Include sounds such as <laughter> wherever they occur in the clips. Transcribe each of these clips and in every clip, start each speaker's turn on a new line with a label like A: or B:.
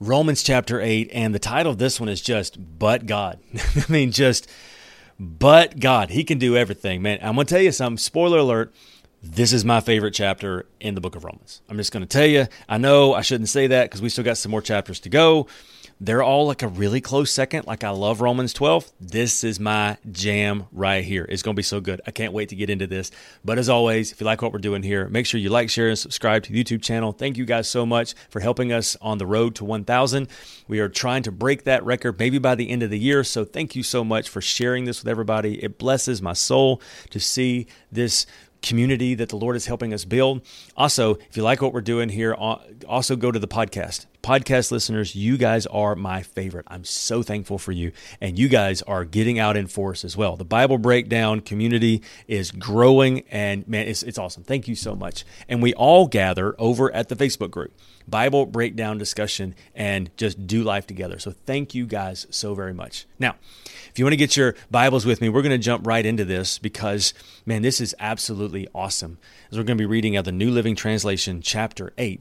A: Romans chapter 8, and the title of this one is just But God. <laughs> I mean, just But God. He can do everything, man. I'm going to tell you something. Spoiler alert. This is my favorite chapter in the book of Romans. I'm just going to tell you. I know I shouldn't say that because we still got some more chapters to go. They're all like a really close second. Like I love Romans 12. This is my jam right here. It's going to be so good. I can't wait to get into this. But as always, if you like what we're doing here, make sure you like, share, and subscribe to the YouTube channel. Thank you guys so much for helping us on the road to 1,000. We are trying to break that record maybe by the end of the year. So thank you so much for sharing this with everybody. It blesses my soul to see this community that the Lord is helping us build. Also, if you like what we're doing here, uh, also go to the podcast. Podcast listeners, you guys are my favorite. I'm so thankful for you. And you guys are getting out in force as well. The Bible breakdown community is growing and man, it's, it's awesome. Thank you so much. And we all gather over at the Facebook group, Bible breakdown discussion, and just do life together. So thank you guys so very much. Now, if you want to get your Bibles with me, we're going to jump right into this because, man, this is absolutely awesome. As we're going to be reading out the New Living Translation, chapter 8.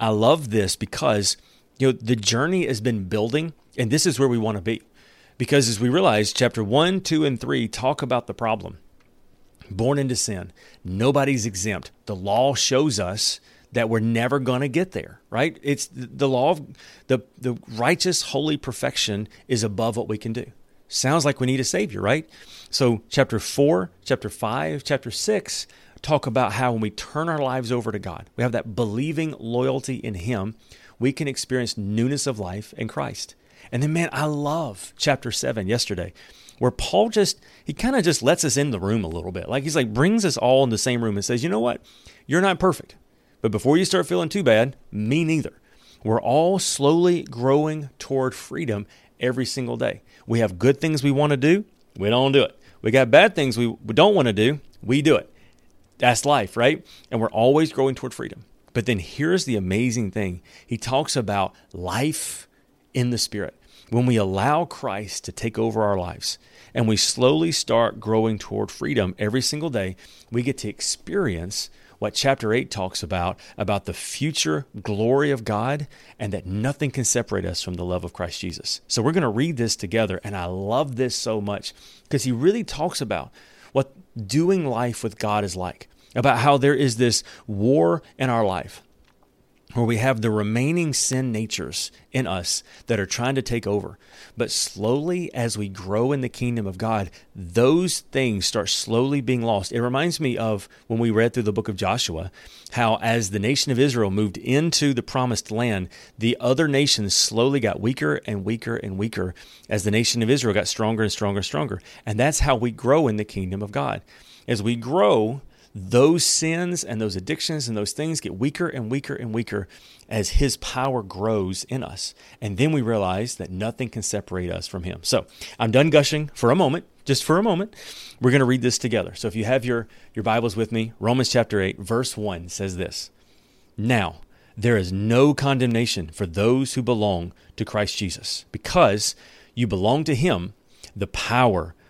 A: I love this because, you know, the journey has been building, and this is where we want to be. Because as we realize, chapter 1, 2, and 3 talk about the problem. Born into sin, nobody's exempt. The law shows us that we're never going to get there, right? It's the law of the, the righteous, holy perfection is above what we can do. Sounds like we need a Savior, right? So, chapter 4, chapter 5, chapter 6 talk about how when we turn our lives over to God, we have that believing loyalty in Him, we can experience newness of life in Christ. And then, man, I love chapter 7 yesterday, where Paul just, he kind of just lets us in the room a little bit. Like he's like, brings us all in the same room and says, you know what? You're not perfect. But before you start feeling too bad, me neither. We're all slowly growing toward freedom every single day. We have good things we want to do, we don't do it. We got bad things we don't want to do, we do it. That's life, right? And we're always growing toward freedom. But then here's the amazing thing he talks about life in the Spirit. When we allow Christ to take over our lives and we slowly start growing toward freedom every single day, we get to experience what chapter 8 talks about about the future glory of God and that nothing can separate us from the love of Christ Jesus. So we're going to read this together and I love this so much because he really talks about what doing life with God is like, about how there is this war in our life where we have the remaining sin natures in us that are trying to take over. But slowly, as we grow in the kingdom of God, those things start slowly being lost. It reminds me of when we read through the book of Joshua, how as the nation of Israel moved into the promised land, the other nations slowly got weaker and weaker and weaker as the nation of Israel got stronger and stronger and stronger. And that's how we grow in the kingdom of God. As we grow, those sins and those addictions and those things get weaker and weaker and weaker as His power grows in us. And then we realize that nothing can separate us from Him. So I'm done gushing for a moment, just for a moment. We're going to read this together. So if you have your, your Bibles with me, Romans chapter 8, verse 1 says this Now, there is no condemnation for those who belong to Christ Jesus, because you belong to Him, the power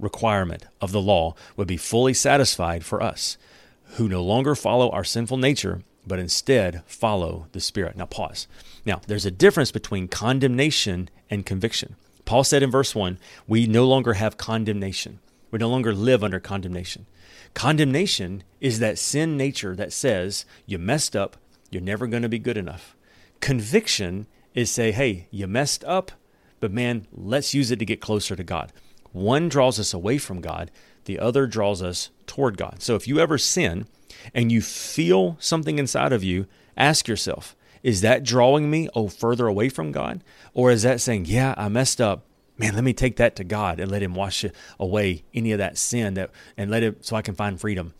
A: requirement of the law would be fully satisfied for us, who no longer follow our sinful nature, but instead follow the Spirit. Now, pause. Now, there's a difference between condemnation and conviction. Paul said in verse 1 we no longer have condemnation. We no longer live under condemnation. Condemnation is that sin nature that says you messed up, you're never going to be good enough. Conviction is say, hey, you messed up, But man, let's use it to get closer to God. One draws us away from God, the other draws us toward God. So if you ever sin and you feel something inside of you, ask yourself, is that drawing me oh further away from God? Or is that saying, yeah, I messed up. Man, let me take that to God and let him wash away any of that sin that and let it so I can find freedom.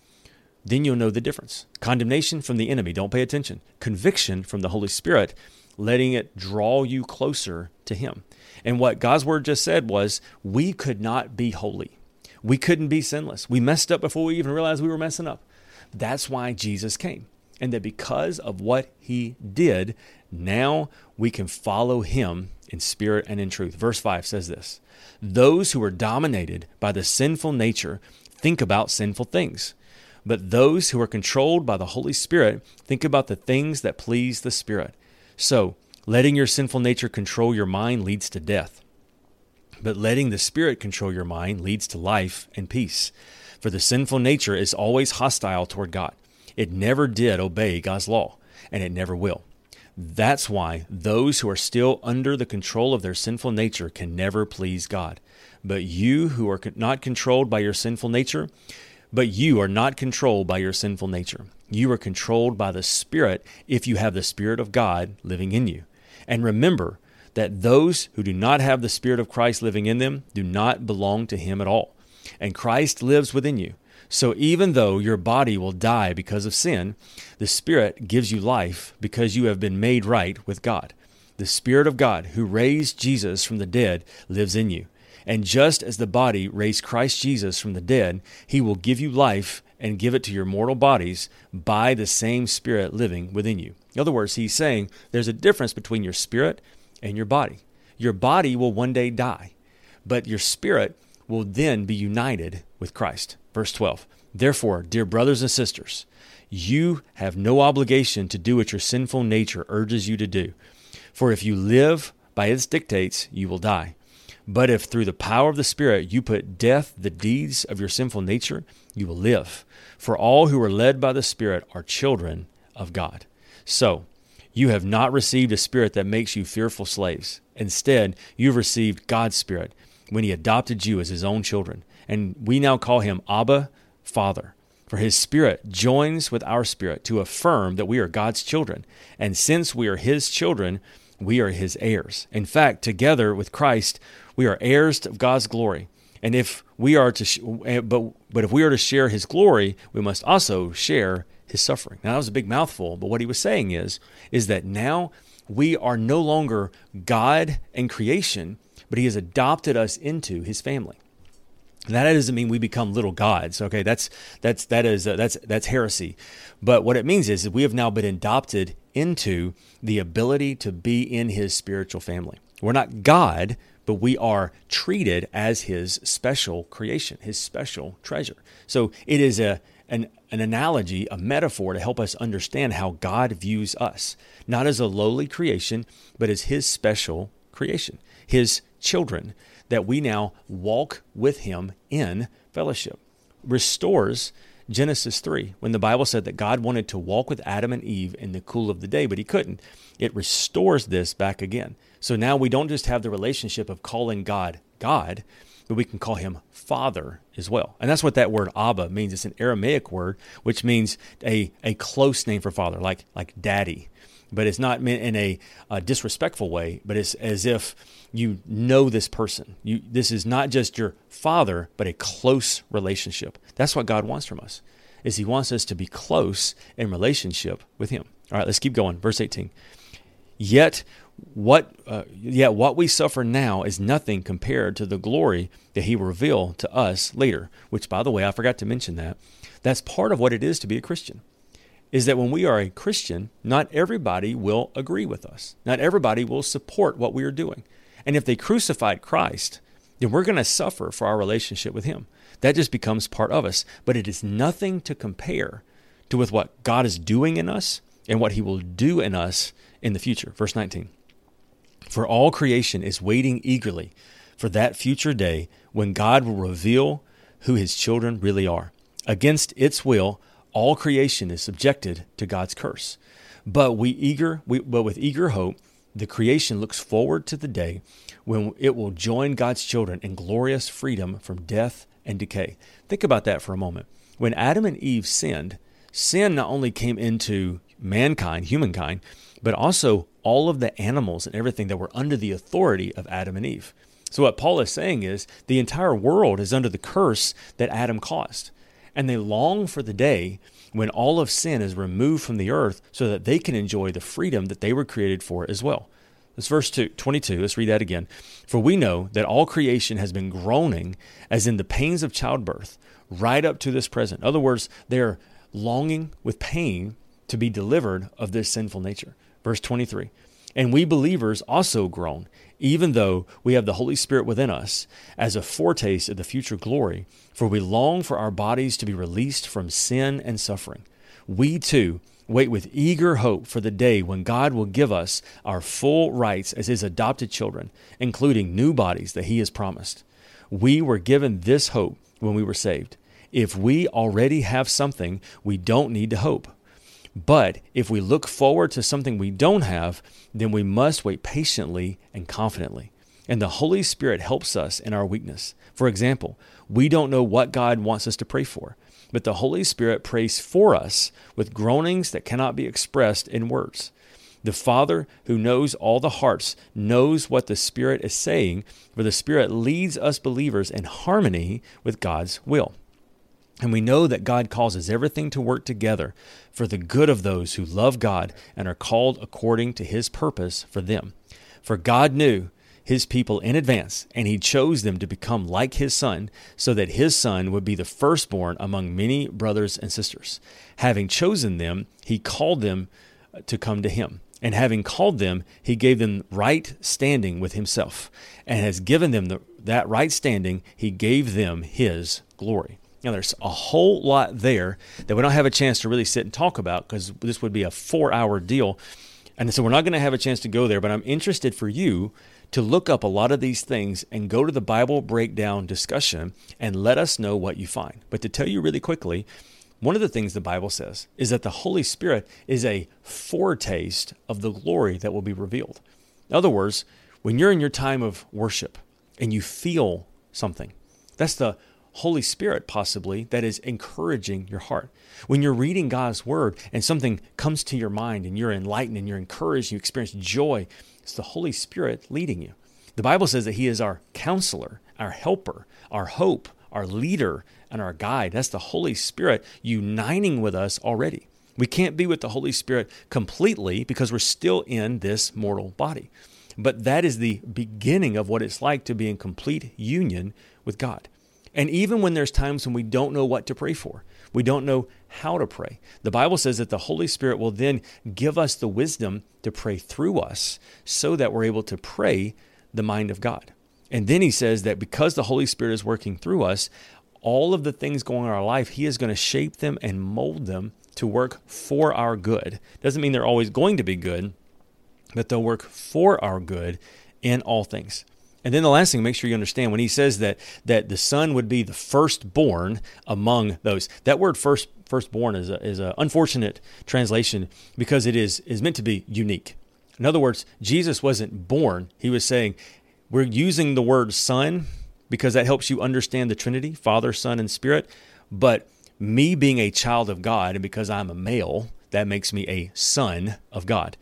A: Then you'll know the difference. Condemnation from the enemy, don't pay attention. Conviction from the Holy Spirit, letting it draw you closer to him. And what God's word just said was, we could not be holy. We couldn't be sinless. We messed up before we even realized we were messing up. That's why Jesus came and that because of what he did, now we can follow him in spirit and in truth. Verse 5 says this Those who are dominated by the sinful nature think about sinful things, but those who are controlled by the Holy Spirit think about the things that please the Spirit. So, letting your sinful nature control your mind leads to death, but letting the Spirit control your mind leads to life and peace. For the sinful nature is always hostile toward God. It never did obey God's law, and it never will. That's why those who are still under the control of their sinful nature can never please God. But you who are not controlled by your sinful nature, but you are not controlled by your sinful nature. You are controlled by the Spirit if you have the Spirit of God living in you. And remember that those who do not have the Spirit of Christ living in them do not belong to Him at all. And Christ lives within you. So even though your body will die because of sin, the Spirit gives you life because you have been made right with God. The Spirit of God, who raised Jesus from the dead, lives in you. And just as the body raised Christ Jesus from the dead, he will give you life and give it to your mortal bodies by the same Spirit living within you. In other words, he's saying there's a difference between your spirit and your body. Your body will one day die, but your spirit will then be united with Christ. Verse 12 Therefore, dear brothers and sisters, you have no obligation to do what your sinful nature urges you to do. For if you live by its dictates, you will die. But if through the power of the Spirit you put death the deeds of your sinful nature, you will live. For all who are led by the Spirit are children of God. So, you have not received a spirit that makes you fearful slaves. Instead, you've received God's Spirit when He adopted you as His own children and we now call him Abba, Father. For his spirit joins with our spirit to affirm that we are God's children. And since we are his children, we are his heirs. In fact, together with Christ, we are heirs of God's glory. And if we are to, eh, but, but if we are to share his glory, we must also share his suffering. Now that was a big mouthful, but what he was saying is, is that now we are no longer God and creation, but he has adopted us into his family. That doesn't mean we become little gods. Okay, that's that's that is uh, that's that's heresy. But what it means is that we have now been adopted into the ability to be in His spiritual family. We're not God, but we are treated as His special creation, His special treasure. So it is a an, an analogy, a metaphor to help us understand how God views us, not as a lowly creation, but as His special creation, His children that we now walk with him in fellowship. Restores Genesis 3, when the Bible said that God wanted to walk with Adam and Eve in the cool of the day, but he couldn't. It restores this back again. So now we don't just have the relationship of calling God God, but we can call him Father as well. And that's what that word Abba means. It's an Aramaic word, which means a, a close name for father, like, like daddy but it's not meant in a, a, disrespectful way, but it's as if you know this person. You, this is not just your father, but a close relationship. That's what God wants from us, is he wants us to be close in relationship with him. All right, let's keep going. Verse 18. Yet what uh, yet what we suffer now is nothing compared to the glory that he will reveal to us later, which by the way, I forgot to mention that. That's part of what it is to be a Christian is that when we are a Christian, not everybody will agree with us. Not everybody will support what we are doing. And if they crucified Christ, then we're going to suffer for our relationship with Him. That just becomes part of us. But it is nothing to compare to with what God is doing in us and what He will do in us in the future. Verse 19. For all creation is waiting eagerly for that future day when God will reveal who His children really are. Against its will, all creation is subjected to God's curse. But we eager, we, but with eager hope, The creation looks forward to the day when it will join God's children in glorious freedom from death and decay. Think about that for a moment. When Adam and Eve sinned, sin not only came into mankind, humankind, but also all of the animals and everything that were under the authority of Adam and Eve. So, what Paul is saying is the entire world is under the curse that Adam caused. And they long for the day when all of sin is removed from the earth so that they can enjoy the freedom that they were created for as well. This verse two, 22, let's read that again. For we know that all creation has been groaning as in the pains of childbirth right up to this present. In other words, they're longing with pain to be delivered of this sinful nature. Verse 23 And we believers also groan, even though we have the Holy Spirit within us, as a foretaste of the future glory, for we long for our bodies to be released from sin and suffering. We too wait with eager hope for the day when God will give us our full rights as His adopted children, including new bodies that He has promised. We were given this hope when we were saved. If we already have something, we don't need to hope. But if we look forward to something we don't have, then we must wait patiently and confidently. And the Holy Spirit helps us in our weakness. For example, we don't know what God wants us to pray for, but the Holy Spirit prays for us with groanings that cannot be expressed in words. The Father, who knows all the hearts, knows what the Spirit is saying, for the Spirit leads us believers in harmony with God's will. And we know that God causes everything to work together for the good of those who love God and are called according to his purpose for them. For God knew his people in advance, and he chose them to become like his son, so that his son would be the firstborn among many brothers and sisters. Having chosen them, he called them to come to him. And having called them, he gave them right standing with himself, and has given them the, that right standing, he gave them his glory. Now, there's a whole lot there that we don't have a chance to really sit and talk about because this would be a four hour deal. And so we're not going to have a chance to go there, but I'm interested for you to look up a lot of these things and go to the Bible breakdown discussion and let us know what you find. But to tell you really quickly, one of the things the Bible says is that the Holy Spirit is a foretaste of the glory that will be revealed. In other words, when you're in your time of worship and you feel something, that's the Holy Spirit, possibly, that is encouraging your heart. When you're reading God's Word and something comes to your mind and you're enlightened and you're encouraged, you experience joy, it's the Holy Spirit leading you. The Bible says that He is our counselor, our helper, our hope, our leader, and our guide. That's the Holy Spirit uniting with us already. We can't be with the Holy Spirit completely because we're still in this mortal body. But that is the beginning of what it's like to be in complete union with God. And even when there's times when we don't know what to pray for, we don't know how to pray. The Bible says that the Holy Spirit will then give us the wisdom to pray through us so that we're able to pray the mind of God. And then he says that because the Holy Spirit is working through us, all of the things going on in our life, he is going to shape them and mold them to work for our good. Doesn't mean they're always going to be good, but they'll work for our good in all things. And then the last thing, make sure you understand when he says that that the son would be the firstborn among those. That word first firstborn is a is a unfortunate translation because it is is meant to be unique. In other words, Jesus wasn't born. He was saying we're using the word son because that helps you understand the Trinity, Father, Son, and Spirit. But me being a child of God and because I'm a male, that makes me a son of God.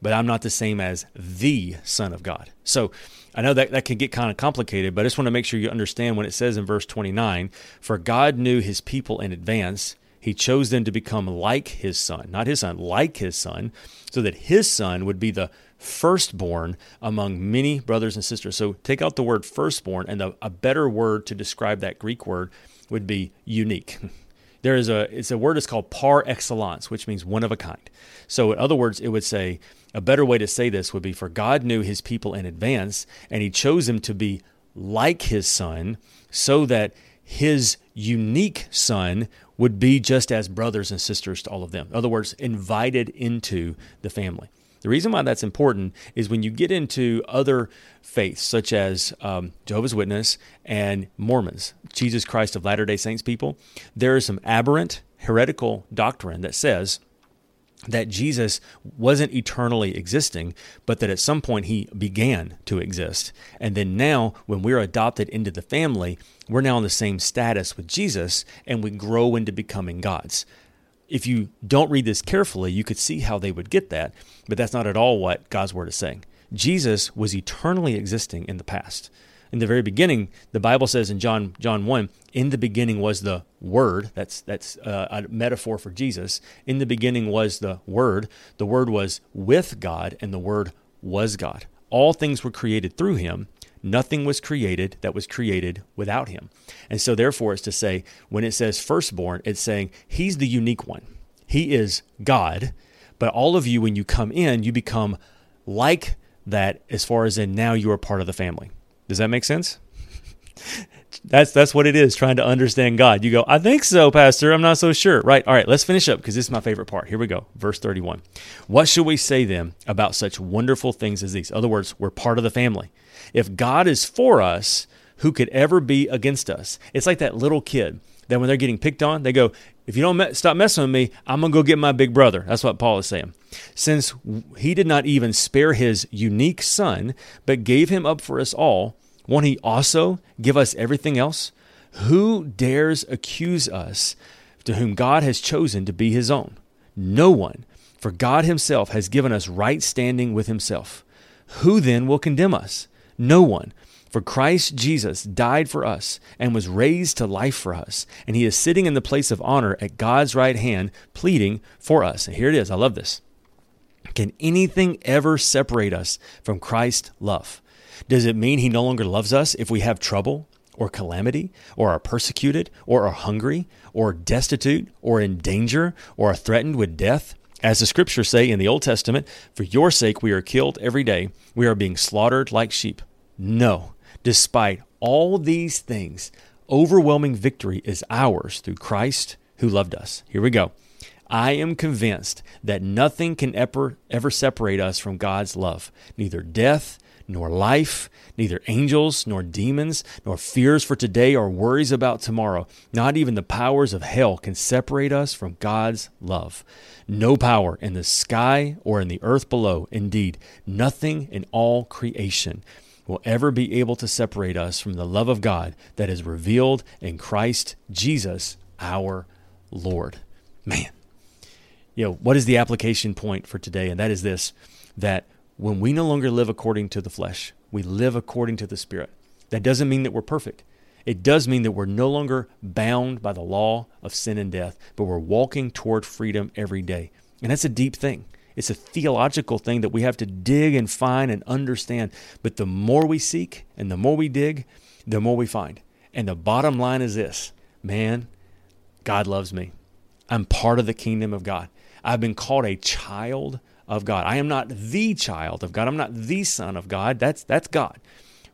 A: But I'm not the same as the Son of God. So I know that that can get kind of complicated, but I just want to make sure you understand when it says in verse 29 For God knew his people in advance. He chose them to become like his son, not his son, like his son, so that his son would be the firstborn among many brothers and sisters. So take out the word firstborn, and the, a better word to describe that Greek word would be unique. <laughs> There is a it's a word that's called par excellence, which means one of a kind. So in other words, it would say a better way to say this would be for God knew his people in advance, and he chose them to be like his son, so that his unique son would be just as brothers and sisters to all of them. In other words, invited into the family. The reason why that's important is when you get into other faiths, such as um, Jehovah's Witness and Mormons, Jesus Christ of Latter day Saints people, there is some aberrant, heretical doctrine that says that Jesus wasn't eternally existing, but that at some point he began to exist. And then now, when we're adopted into the family, we're now in the same status with Jesus and we grow into becoming gods. If you don't read this carefully, you could see how they would get that, but that's not at all what God's word is saying. Jesus was eternally existing in the past in the very beginning, the Bible says in John John 1, in the beginning was the word. That's that's uh, a metaphor for Jesus. In the beginning was the word. The word was with God and the word was God. All things were created through him. Nothing was created that was created without him. And so therefore it's to say when it says firstborn, it's saying he's the unique one. He is God, but all of you when you come in, you become like that as far as in now you are part of the family. Does that make sense? <laughs> that's that's what it is trying to understand God. You go, I think so, Pastor. I'm not so sure. Right. All right, let's finish up because this is my favorite part. Here we go. Verse 31. What should we say then about such wonderful things as these? In other words, we're part of the family. If God is for us, who could ever be against us? It's like that little kid that when they're getting picked on, they go, if you don't me- stop messing with me, I'm going to go get my big brother. That's what Paul is saying. Since he did not even spare his unique son, but gave him up for us all, won't he also give us everything else? Who dares accuse us to whom God has chosen to be his own? No one, for God himself has given us right standing with himself. Who then will condemn us? No one. For Christ Jesus died for us and was raised to life for us, and he is sitting in the place of honor at God's right hand, pleading for us. And here it is. I love this. Can anything ever separate us from Christ's love? Does it mean he no longer loves us if we have trouble or calamity or are persecuted or are hungry or destitute or in danger or are threatened with death? As the scriptures say in the Old Testament, for your sake we are killed every day, we are being slaughtered like sheep. No, despite all these things, overwhelming victory is ours through Christ who loved us. Here we go. I am convinced that nothing can ever, ever separate us from God's love, neither death, nor life, neither angels nor demons, nor fears for today or worries about tomorrow. Not even the powers of hell can separate us from God's love. No power in the sky or in the earth below, indeed, nothing in all creation will ever be able to separate us from the love of God that is revealed in Christ Jesus our Lord. Man, you know, what is the application point for today? And that is this that when we no longer live according to the flesh, we live according to the Spirit. That doesn't mean that we're perfect. It does mean that we're no longer bound by the law of sin and death, but we're walking toward freedom every day. And that's a deep thing. It's a theological thing that we have to dig and find and understand. But the more we seek and the more we dig, the more we find. And the bottom line is this man, God loves me. I'm part of the kingdom of God. I've been called a child of God. I am not the child of God. I'm not the son of God. That's that's God.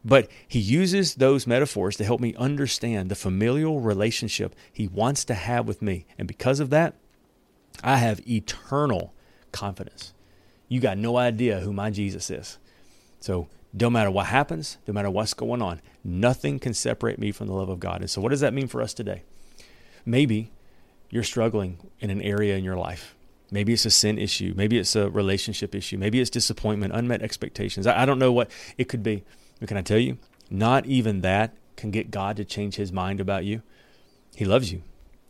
A: But he uses those metaphors to help me understand the familial relationship he wants to have with me. And because of that, I have eternal confidence. You got no idea who my Jesus is. So, no matter what happens, no matter what's going on, nothing can separate me from the love of God. And so, what does that mean for us today? Maybe you're struggling in an area in your life Maybe it's a sin issue. Maybe it's a relationship issue. Maybe it's disappointment, unmet expectations. I, I don't know what it could be. But can I tell you? Not even that can get God to change his mind about you. He loves you,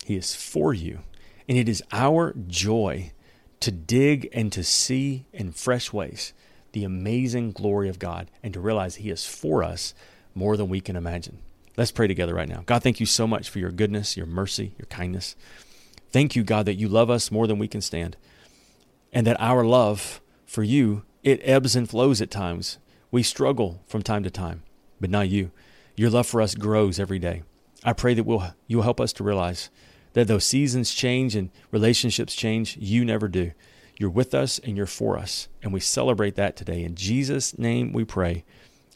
A: He is for you. And it is our joy to dig and to see in fresh ways the amazing glory of God and to realize He is for us more than we can imagine. Let's pray together right now. God, thank you so much for your goodness, your mercy, your kindness. Thank you, God, that you love us more than we can stand, and that our love for you, it ebbs and flows at times. We struggle from time to time, but not you. Your love for us grows every day. I pray that we'll, you'll help us to realize that though seasons change and relationships change, you never do. You're with us and you're for us. And we celebrate that today. In Jesus' name we pray.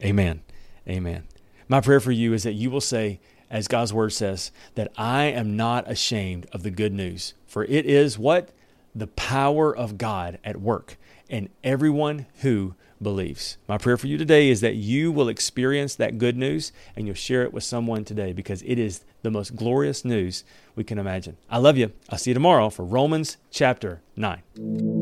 A: Amen. Amen. My prayer for you is that you will say, as God's word says, that I am not ashamed of the good news. For it is what? The power of God at work in everyone who believes. My prayer for you today is that you will experience that good news and you'll share it with someone today because it is the most glorious news we can imagine. I love you. I'll see you tomorrow for Romans chapter 9.